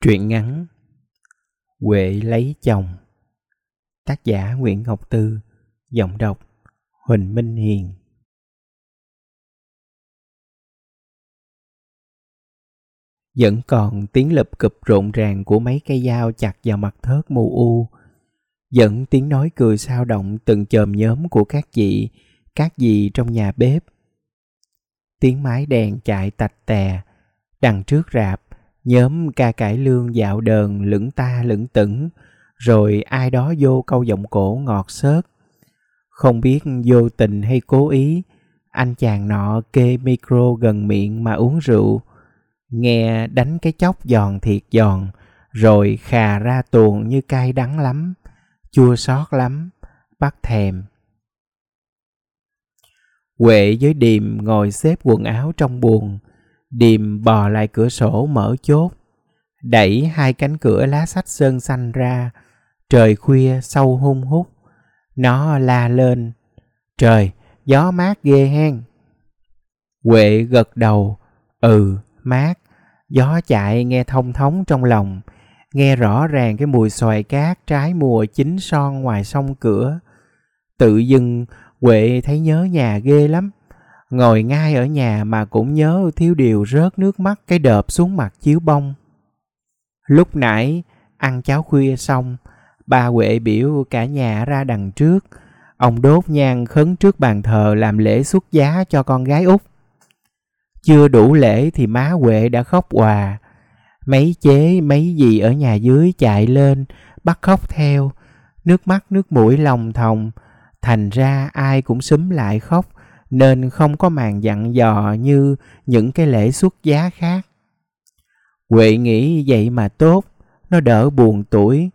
Truyện ngắn Huệ lấy chồng. Tác giả Nguyễn Ngọc Tư. Giọng đọc Huỳnh Minh Hiền. Vẫn còn tiếng lập cụp rộn ràng của mấy cây dao chặt vào mặt thớt mù u. Vẫn tiếng nói cười sao động từng chòm nhóm của các chị, các dì trong nhà bếp. Tiếng mái đèn chạy tạch tè Đằng trước rạp Nhóm ca cải lương dạo đờn lững ta lững tửng, rồi ai đó vô câu giọng cổ ngọt xớt. Không biết vô tình hay cố ý, anh chàng nọ kê micro gần miệng mà uống rượu. Nghe đánh cái chốc giòn thiệt giòn, rồi khà ra tuồng như cay đắng lắm, chua xót lắm, bắt thèm. Huệ với Điềm ngồi xếp quần áo trong buồng, Điềm bò lại cửa sổ mở chốt, đẩy hai cánh cửa lá sách sơn xanh ra. Trời khuya sâu hung hút, nó la lên. Trời, gió mát ghê hen. Huệ gật đầu, ừ, mát. Gió chạy nghe thông thống trong lòng, nghe rõ ràng cái mùi xoài cát trái mùa chín son ngoài sông cửa. Tự dưng Huệ thấy nhớ nhà ghê lắm ngồi ngay ở nhà mà cũng nhớ thiếu điều rớt nước mắt cái đợp xuống mặt chiếu bông. Lúc nãy ăn cháo khuya xong, bà Huệ biểu cả nhà ra đằng trước, ông đốt nhang khấn trước bàn thờ làm lễ xuất giá cho con gái út. Chưa đủ lễ thì má Huệ đã khóc hòa. Mấy chế mấy gì ở nhà dưới chạy lên, bắt khóc theo, nước mắt nước mũi lòng thòng, thành ra ai cũng xúm lại khóc nên không có màn dặn dò như những cái lễ xuất giá khác. Huệ nghĩ vậy mà tốt, nó đỡ buồn tuổi.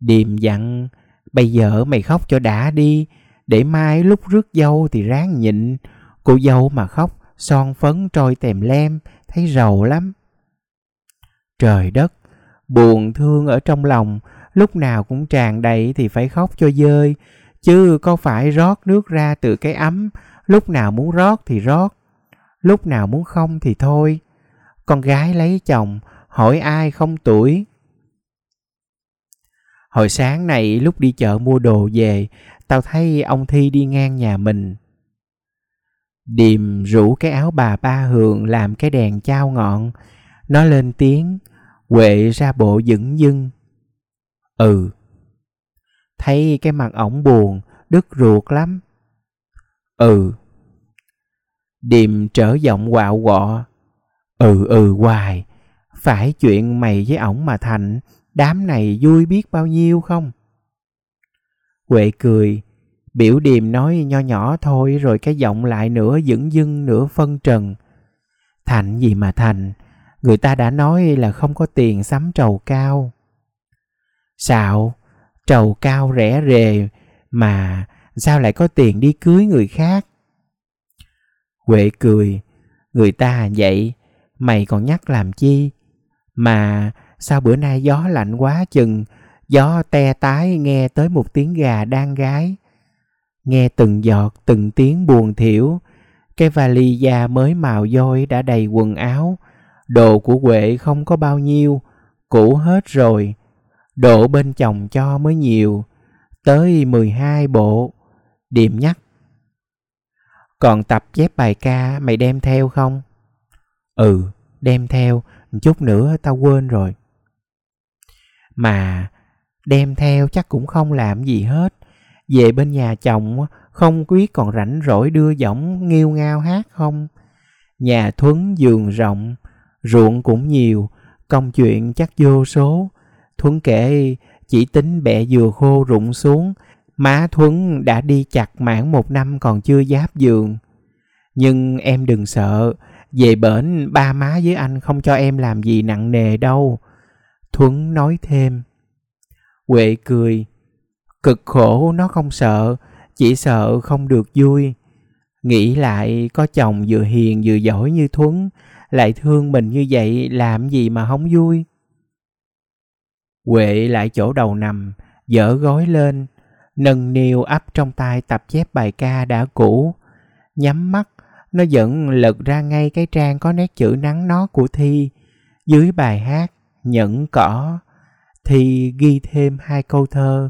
Điềm dặn, bây giờ mày khóc cho đã đi, để mai lúc rước dâu thì ráng nhịn. Cô dâu mà khóc, son phấn trôi tèm lem, thấy rầu lắm. Trời đất, buồn thương ở trong lòng, lúc nào cũng tràn đầy thì phải khóc cho dơi, chứ có phải rót nước ra từ cái ấm lúc nào muốn rót thì rót, lúc nào muốn không thì thôi. Con gái lấy chồng, hỏi ai không tuổi. Hồi sáng này lúc đi chợ mua đồ về, tao thấy ông thi đi ngang nhà mình. Điềm rủ cái áo bà ba hường làm cái đèn trao ngọn. Nó lên tiếng, huệ ra bộ dửng dưng. Ừ. Thấy cái mặt ổng buồn, đứt ruột lắm. Ừ. Điềm trở giọng quạo quọ. Ừ ừ hoài, phải chuyện mày với ổng mà thành, đám này vui biết bao nhiêu không? Huệ cười, biểu điềm nói nho nhỏ thôi rồi cái giọng lại nửa dững dưng nửa phân trần. Thành gì mà thành, người ta đã nói là không có tiền sắm trầu cao. Sao, trầu cao rẻ rề mà sao lại có tiền đi cưới người khác? Huệ cười, người ta vậy, mày còn nhắc làm chi? Mà sao bữa nay gió lạnh quá chừng, gió te tái nghe tới một tiếng gà đang gái. Nghe từng giọt, từng tiếng buồn thiểu, cái vali da mới màu dôi đã đầy quần áo, đồ của Huệ không có bao nhiêu, cũ hết rồi. đồ bên chồng cho mới nhiều, tới 12 bộ. điểm nhắc còn tập chép bài ca mày đem theo không? Ừ, đem theo, chút nữa tao quên rồi. Mà đem theo chắc cũng không làm gì hết. Về bên nhà chồng không quyết còn rảnh rỗi đưa giọng nghiêu ngao hát không? Nhà Thuấn giường rộng, ruộng cũng nhiều, công chuyện chắc vô số. Thuấn kể chỉ tính bẹ dừa khô rụng xuống, Má Thuấn đã đi chặt mãn một năm còn chưa giáp giường. Nhưng em đừng sợ, về bển ba má với anh không cho em làm gì nặng nề đâu. Thuấn nói thêm. Huệ cười, cực khổ nó không sợ, chỉ sợ không được vui. Nghĩ lại có chồng vừa hiền vừa giỏi như Thuấn, lại thương mình như vậy làm gì mà không vui. Huệ lại chỗ đầu nằm, dở gói lên, nâng niu ấp trong tay tập chép bài ca đã cũ. Nhắm mắt, nó vẫn lật ra ngay cái trang có nét chữ nắng nó của Thi. Dưới bài hát, nhẫn cỏ thì ghi thêm hai câu thơ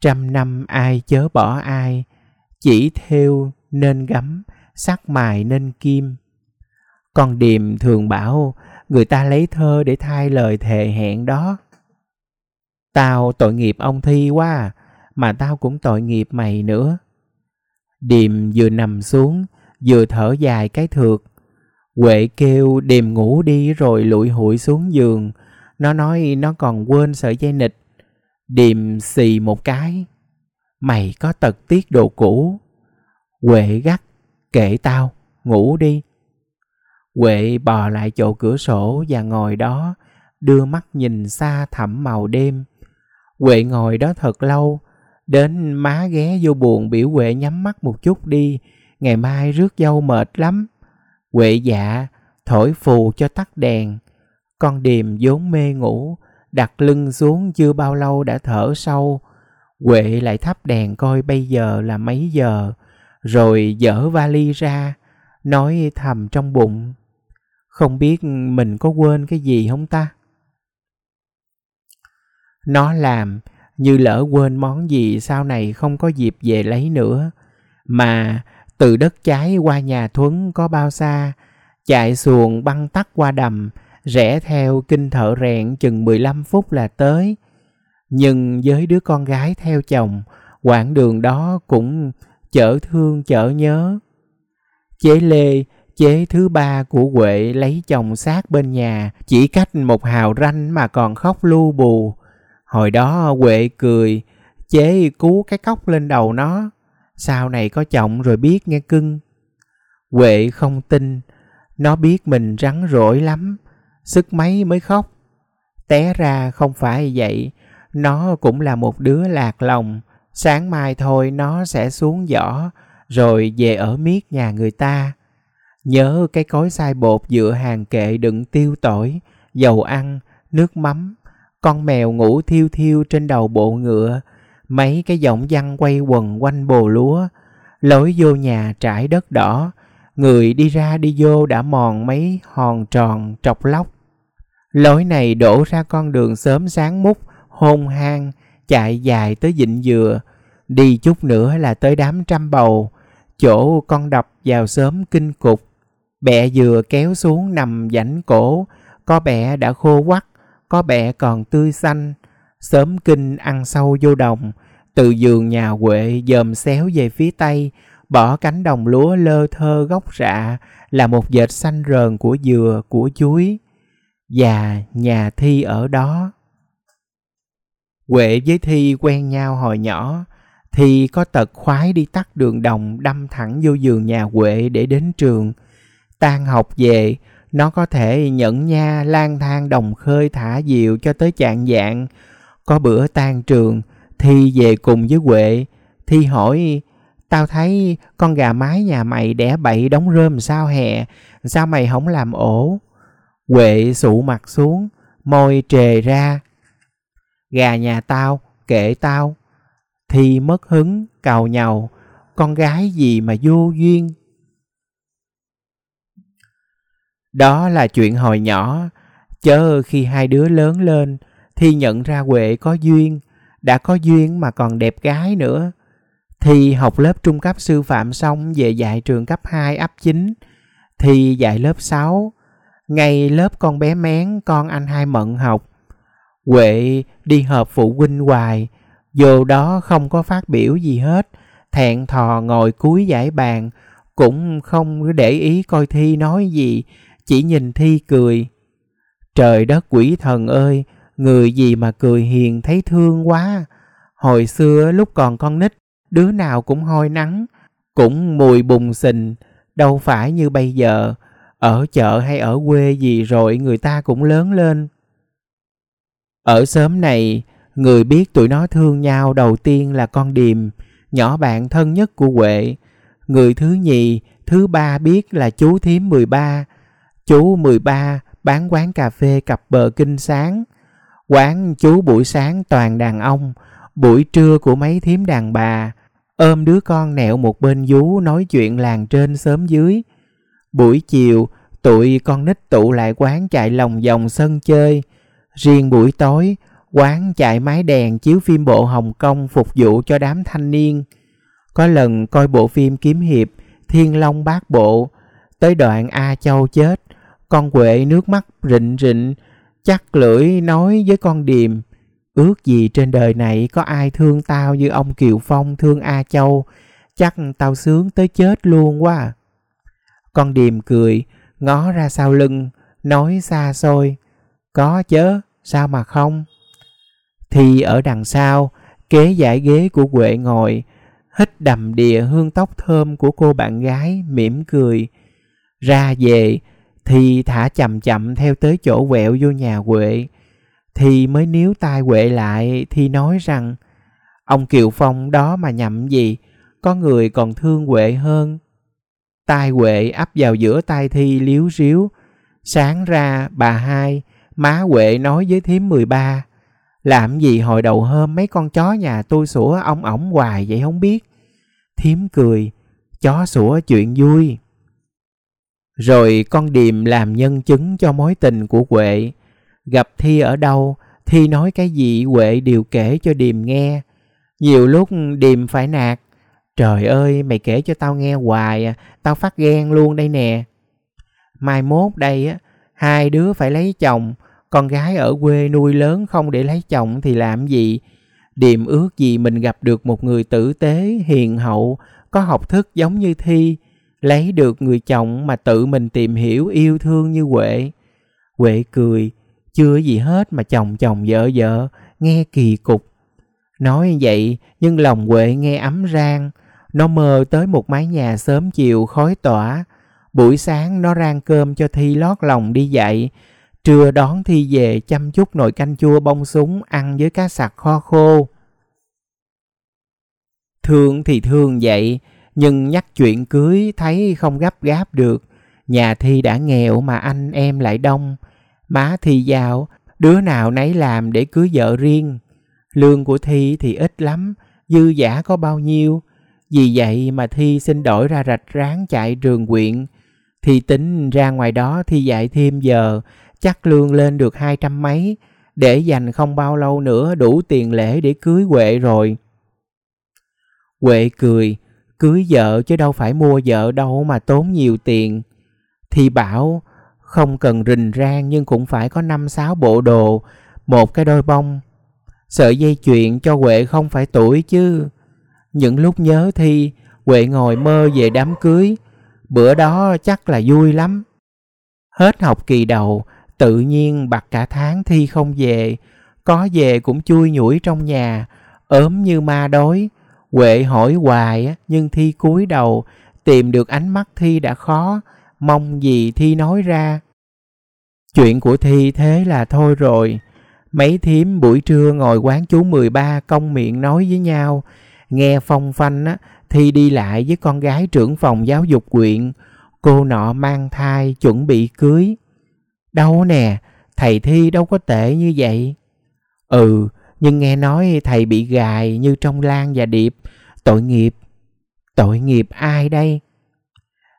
trăm năm ai chớ bỏ ai chỉ theo nên gấm sắc mài nên kim Còn điềm thường bảo người ta lấy thơ để thay lời thề hẹn đó tao tội nghiệp ông thi quá à, mà tao cũng tội nghiệp mày nữa. Điềm vừa nằm xuống, vừa thở dài cái thượt huệ kêu điềm ngủ đi rồi lụi hụi xuống giường. Nó nói nó còn quên sợi dây nịch điềm xì một cái. Mày có tật tiết đồ cũ. Huệ gắt, kệ tao, ngủ đi. Huệ bò lại chỗ cửa sổ và ngồi đó, đưa mắt nhìn xa thẳm màu đêm. Huệ ngồi đó thật lâu đến má ghé vô buồn biểu huệ nhắm mắt một chút đi. Ngày mai rước dâu mệt lắm. Huệ dạ thổi phù cho tắt đèn. Con điềm vốn mê ngủ, đặt lưng xuống chưa bao lâu đã thở sâu. Huệ lại thắp đèn coi bây giờ là mấy giờ, rồi dở vali ra, nói thầm trong bụng. Không biết mình có quên cái gì không ta? Nó làm như lỡ quên món gì sau này không có dịp về lấy nữa. Mà từ đất trái qua nhà thuấn có bao xa, chạy xuồng băng tắt qua đầm, rẽ theo kinh thợ rèn chừng 15 phút là tới. Nhưng với đứa con gái theo chồng, quãng đường đó cũng chở thương chở nhớ. Chế lê, chế thứ ba của huệ lấy chồng sát bên nhà, chỉ cách một hào ranh mà còn khóc lu bù hồi đó huệ cười, chế cú cái cốc lên đầu nó. Sau này có chồng rồi biết nghe cưng. Huệ không tin, nó biết mình rắn rỗi lắm, sức mấy mới khóc. Té ra không phải vậy, nó cũng là một đứa lạc lòng. Sáng mai thôi nó sẽ xuống giỏ, rồi về ở miết nhà người ta. Nhớ cái cối xay bột dựa hàng kệ đựng tiêu tỏi, dầu ăn, nước mắm con mèo ngủ thiêu thiêu trên đầu bộ ngựa. Mấy cái giọng văn quay quần quanh bồ lúa. Lối vô nhà trải đất đỏ. Người đi ra đi vô đã mòn mấy hòn tròn trọc lóc. Lối này đổ ra con đường sớm sáng mút, hôn hang, chạy dài tới dịnh dừa. Đi chút nữa là tới đám trăm bầu. Chỗ con đập vào sớm kinh cục. Bẹ dừa kéo xuống nằm dãnh cổ. Có bẹ đã khô quắt có bẹ còn tươi xanh. Sớm kinh ăn sâu vô đồng, từ giường nhà huệ dòm xéo về phía tây, bỏ cánh đồng lúa lơ thơ gốc rạ là một dệt xanh rờn của dừa, của chuối. Và nhà thi ở đó. Huệ với thi quen nhau hồi nhỏ, thi có tật khoái đi tắt đường đồng đâm thẳng vô giường nhà huệ để đến trường. Tan học về nó có thể nhẫn nha, lang thang, đồng khơi, thả diều cho tới chạng dạng. Có bữa tan trường, thi về cùng với huệ. Thi hỏi, tao thấy con gà mái nhà mày đẻ bậy đóng rơm sao hè? Sao mày không làm ổ? Huệ sụ mặt xuống, môi trề ra. Gà nhà tao, kệ tao. Thi mất hứng, cào nhàu con gái gì mà vô duyên? Đó là chuyện hồi nhỏ. Chớ khi hai đứa lớn lên thì nhận ra huệ có duyên, đã có duyên mà còn đẹp gái nữa. Thì học lớp trung cấp sư phạm xong về dạy trường cấp 2 ấp 9 thì dạy lớp 6 ngay lớp con bé mén, con anh hai mận học. Huệ đi họp phụ huynh hoài. Vô đó không có phát biểu gì hết, thẹn thò ngồi cuối giải bàn, cũng không để ý coi thi nói gì chỉ nhìn thi cười. Trời đất quỷ thần ơi, người gì mà cười hiền thấy thương quá. Hồi xưa lúc còn con nít, đứa nào cũng hôi nắng, cũng mùi bùng xình. Đâu phải như bây giờ, ở chợ hay ở quê gì rồi người ta cũng lớn lên. Ở xóm này, người biết tụi nó thương nhau đầu tiên là con điềm, nhỏ bạn thân nhất của huệ. Người thứ nhì, thứ ba biết là chú thím 13 chú 13 bán quán cà phê cặp bờ kinh sáng. Quán chú buổi sáng toàn đàn ông buổi trưa của mấy thím đàn bà. Ôm đứa con nẹo một bên vú nói chuyện làng trên sớm dưới. Buổi chiều tụi con nít tụ lại quán chạy lòng vòng sân chơi. Riêng buổi tối, quán chạy máy đèn chiếu phim bộ Hồng Kông phục vụ cho đám thanh niên. Có lần coi bộ phim kiếm hiệp Thiên Long Bát Bộ, tới đoạn A Châu chết, con Huệ nước mắt rịn rịn, chắc lưỡi nói với con Điềm, ước gì trên đời này có ai thương tao như ông Kiều Phong thương A Châu, chắc tao sướng tới chết luôn quá à. Con Điềm cười, ngó ra sau lưng, nói xa xôi, có chớ, sao mà không? Thì ở đằng sau, kế giải ghế của Huệ ngồi, hít đầm đìa hương tóc thơm của cô bạn gái, mỉm cười. Ra về, thì thả chậm chậm theo tới chỗ quẹo vô nhà Huệ. Thì mới níu tai Huệ lại thì nói rằng, Ông Kiều Phong đó mà nhậm gì, Có người còn thương Huệ hơn. Tai Huệ ấp vào giữa tai Thi liếu ríu. Sáng ra, bà hai, Má Huệ nói với thím 13 Làm gì hồi đầu hôm mấy con chó nhà tôi sủa ông ổng hoài vậy không biết? Thím cười, Chó sủa chuyện vui rồi con Điềm làm nhân chứng cho mối tình của Huệ. Gặp Thi ở đâu, Thi nói cái gì Huệ đều kể cho Điềm nghe. Nhiều lúc Điềm phải nạt. Trời ơi, mày kể cho tao nghe hoài à, tao phát ghen luôn đây nè. Mai mốt đây á, hai đứa phải lấy chồng, con gái ở quê nuôi lớn không để lấy chồng thì làm gì? Điềm ước gì mình gặp được một người tử tế, hiền hậu, có học thức giống như Thi, lấy được người chồng mà tự mình tìm hiểu yêu thương như Huệ. Huệ cười, chưa gì hết mà chồng chồng vợ vợ, nghe kỳ cục. Nói vậy nhưng lòng Huệ nghe ấm rang, nó mơ tới một mái nhà sớm chiều khói tỏa. Buổi sáng nó rang cơm cho Thi lót lòng đi dậy, trưa đón Thi về chăm chút nồi canh chua bông súng ăn với cá sặc kho khô. Thương thì thương vậy, nhưng nhắc chuyện cưới thấy không gấp gáp được. Nhà Thi đã nghèo mà anh em lại đông. Má Thi giàu, đứa nào nấy làm để cưới vợ riêng. Lương của Thi thì ít lắm, dư giả có bao nhiêu. Vì vậy mà Thi xin đổi ra rạch ráng chạy trường quyện. Thi tính ra ngoài đó Thi dạy thêm giờ, chắc lương lên được hai trăm mấy, để dành không bao lâu nữa đủ tiền lễ để cưới Huệ rồi. Huệ cười, cưới vợ chứ đâu phải mua vợ đâu mà tốn nhiều tiền. Thì bảo không cần rình rang nhưng cũng phải có năm sáu bộ đồ, một cái đôi bông. Sợi dây chuyện cho Huệ không phải tuổi chứ. Những lúc nhớ thi, Huệ ngồi mơ về đám cưới. Bữa đó chắc là vui lắm. Hết học kỳ đầu, tự nhiên bặt cả tháng thi không về. Có về cũng chui nhủi trong nhà, ốm như ma đói. Huệ hỏi hoài nhưng Thi cúi đầu, tìm được ánh mắt Thi đã khó, mong gì Thi nói ra. Chuyện của Thi thế là thôi rồi. Mấy thím buổi trưa ngồi quán chú 13 công miệng nói với nhau. Nghe phong phanh á, Thi đi lại với con gái trưởng phòng giáo dục quyện. Cô nọ mang thai chuẩn bị cưới. Đâu nè, thầy Thi đâu có tệ như vậy. Ừ, nhưng nghe nói thầy bị gài như trong Lan và Điệp. Tội nghiệp. Tội nghiệp ai đây?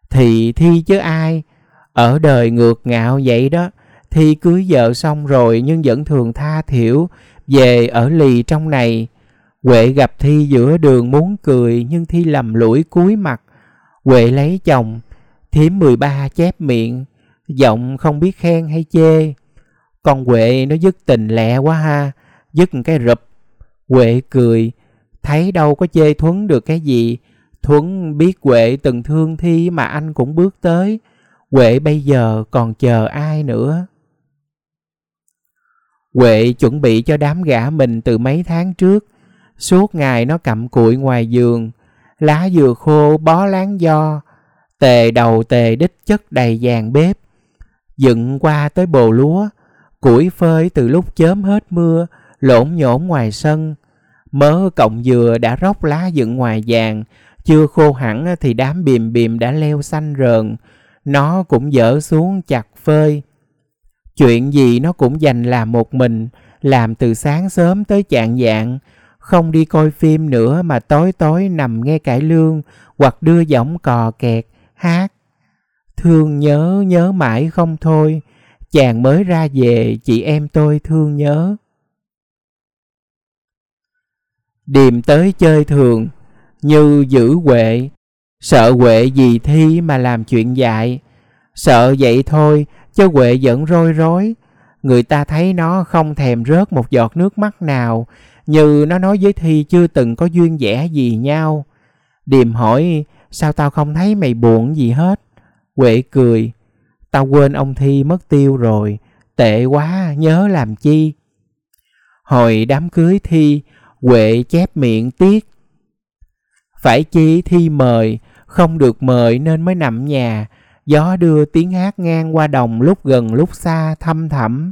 Thì thi chứ ai? Ở đời ngược ngạo vậy đó. Thi cưới vợ xong rồi nhưng vẫn thường tha thiểu về ở lì trong này. Huệ gặp Thi giữa đường muốn cười nhưng Thi lầm lũi cúi mặt. Huệ lấy chồng, thiếm 13 chép miệng, giọng không biết khen hay chê. Con Huệ nó dứt tình lẹ quá ha dứt cái rụp. Huệ cười, thấy đâu có chê Thuấn được cái gì. Thuấn biết Huệ từng thương Thi mà anh cũng bước tới. Huệ bây giờ còn chờ ai nữa. Huệ chuẩn bị cho đám gã mình từ mấy tháng trước. Suốt ngày nó cặm cụi ngoài giường, lá dừa khô bó láng do, tề đầu tề đích chất đầy vàng bếp. Dựng qua tới bồ lúa, củi phơi từ lúc chớm hết mưa, lộn nhổn ngoài sân. Mớ cọng dừa đã róc lá dựng ngoài vàng, chưa khô hẳn thì đám bìm bìm đã leo xanh rờn, nó cũng dở xuống chặt phơi. Chuyện gì nó cũng dành làm một mình, làm từ sáng sớm tới chạng dạng, không đi coi phim nữa mà tối tối nằm nghe cải lương hoặc đưa giọng cò kẹt, hát. Thương nhớ nhớ mãi không thôi, chàng mới ra về chị em tôi thương nhớ điềm tới chơi thường, như giữ huệ. Sợ huệ gì thi mà làm chuyện dại. Sợ vậy thôi, chứ huệ vẫn rối rối người ta thấy nó không thèm rớt một giọt nước mắt nào, như nó nói với thi chưa từng có duyên vẻ gì nhau. Điềm hỏi, sao tao không thấy mày buồn gì hết? Huệ cười, tao quên ông thi mất tiêu rồi, tệ quá, nhớ làm chi? Hồi đám cưới thi huệ chép miệng tiếc. Phải chi thi mời, không được mời nên mới nằm nhà. Gió đưa tiếng hát ngang qua đồng lúc gần lúc xa thăm thẳm.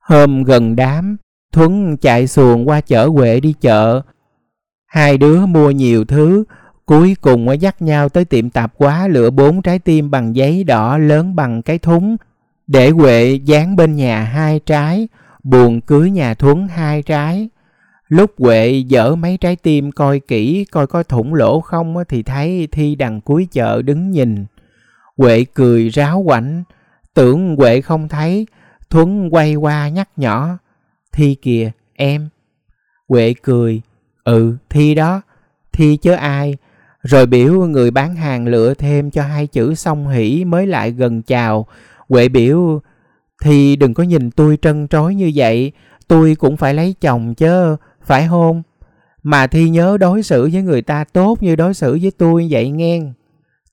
Hôm gần đám, thuấn chạy xuồng qua chở huệ đi chợ. Hai đứa mua nhiều thứ, cuối cùng dắt nhau tới tiệm tạp hóa lựa bốn trái tim bằng giấy đỏ lớn bằng cái thúng, để huệ dán bên nhà hai trái, buồn cưới nhà thuấn hai trái. Lúc Huệ dở mấy trái tim coi kỹ coi có thủng lỗ không thì thấy Thi đằng cuối chợ đứng nhìn. Huệ cười ráo quảnh, tưởng Huệ không thấy, Thuấn quay qua nhắc nhỏ. Thi kìa, em. Huệ cười, ừ, Thi đó, Thi chớ ai. Rồi biểu người bán hàng lựa thêm cho hai chữ song hỷ mới lại gần chào. Huệ biểu, Thi đừng có nhìn tôi trân trối như vậy, tôi cũng phải lấy chồng chứ phải hôn mà thi nhớ đối xử với người ta tốt như đối xử với tôi vậy nghe.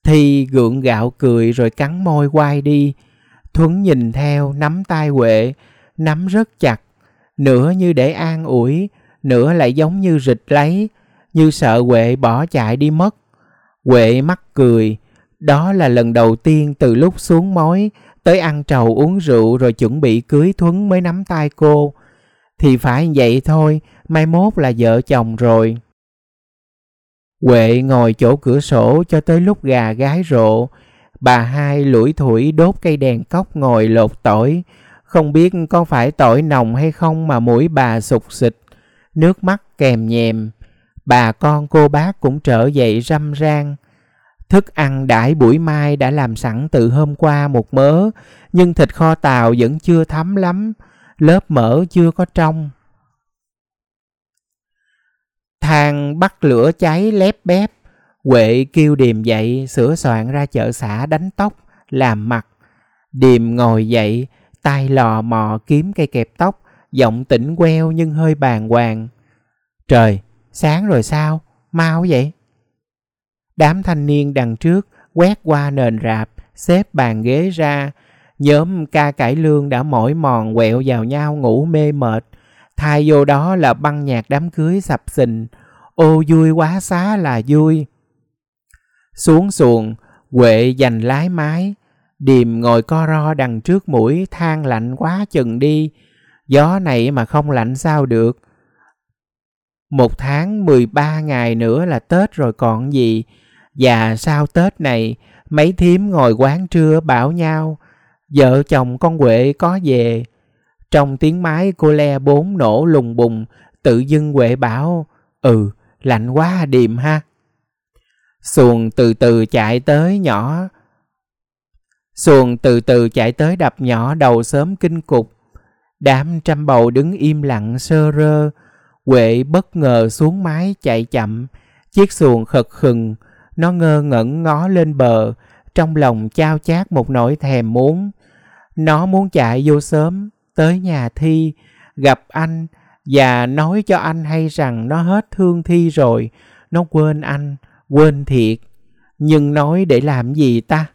Thi gượng gạo cười rồi cắn môi quay đi. Thuấn nhìn theo, nắm tay huệ, nắm rất chặt. Nửa như để an ủi, nửa lại giống như rịch lấy, như sợ huệ bỏ chạy đi mất. Huệ mắc cười. Đó là lần đầu tiên từ lúc xuống mối tới ăn trầu uống rượu rồi chuẩn bị cưới thuấn mới nắm tay cô thì phải vậy thôi mai mốt là vợ chồng rồi. Huệ ngồi chỗ cửa sổ cho tới lúc gà gái rộ, bà hai lủi thủi đốt cây đèn cốc ngồi lột tỏi, không biết có phải tỏi nồng hay không mà mũi bà sụt xịt, nước mắt kèm nhèm. Bà con cô bác cũng trở dậy râm ran. Thức ăn đãi buổi mai đã làm sẵn từ hôm qua một mớ, nhưng thịt kho tàu vẫn chưa thấm lắm, lớp mỡ chưa có trong. Than bắt lửa cháy lép bép, Huệ kêu Điềm dậy sửa soạn ra chợ xã đánh tóc, làm mặt. Điềm ngồi dậy, tay lò mò kiếm cây kẹp tóc, giọng tỉnh queo nhưng hơi bàng hoàng. Trời, sáng rồi sao? Mau vậy? Đám thanh niên đằng trước quét qua nền rạp, xếp bàn ghế ra. Nhóm ca cải lương đã mỏi mòn quẹo vào nhau ngủ mê mệt. Thay vô đó là băng nhạc đám cưới sập sình. Ô vui quá xá là vui. Xuống xuồng, Huệ giành lái mái. Điềm ngồi co ro đằng trước mũi than lạnh quá chừng đi. Gió này mà không lạnh sao được. Một tháng 13 ngày nữa là Tết rồi còn gì. Và sau Tết này, mấy thím ngồi quán trưa bảo nhau, vợ chồng con Huệ có về. Trong tiếng máy cô le bốn nổ lùng bùng, tự dưng Huệ bảo, ừ, lạnh quá à, điềm ha. Xuồng từ từ chạy tới nhỏ. Xuồng từ từ chạy tới đập nhỏ đầu sớm kinh cục. Đám trăm bầu đứng im lặng sơ rơ. Huệ bất ngờ xuống mái chạy chậm. Chiếc xuồng khật khừng. Nó ngơ ngẩn ngó lên bờ. Trong lòng trao chát một nỗi thèm muốn. Nó muốn chạy vô sớm tới nhà Thi, gặp anh và nói cho anh hay rằng nó hết thương Thi rồi, nó quên anh, quên thiệt. Nhưng nói để làm gì ta?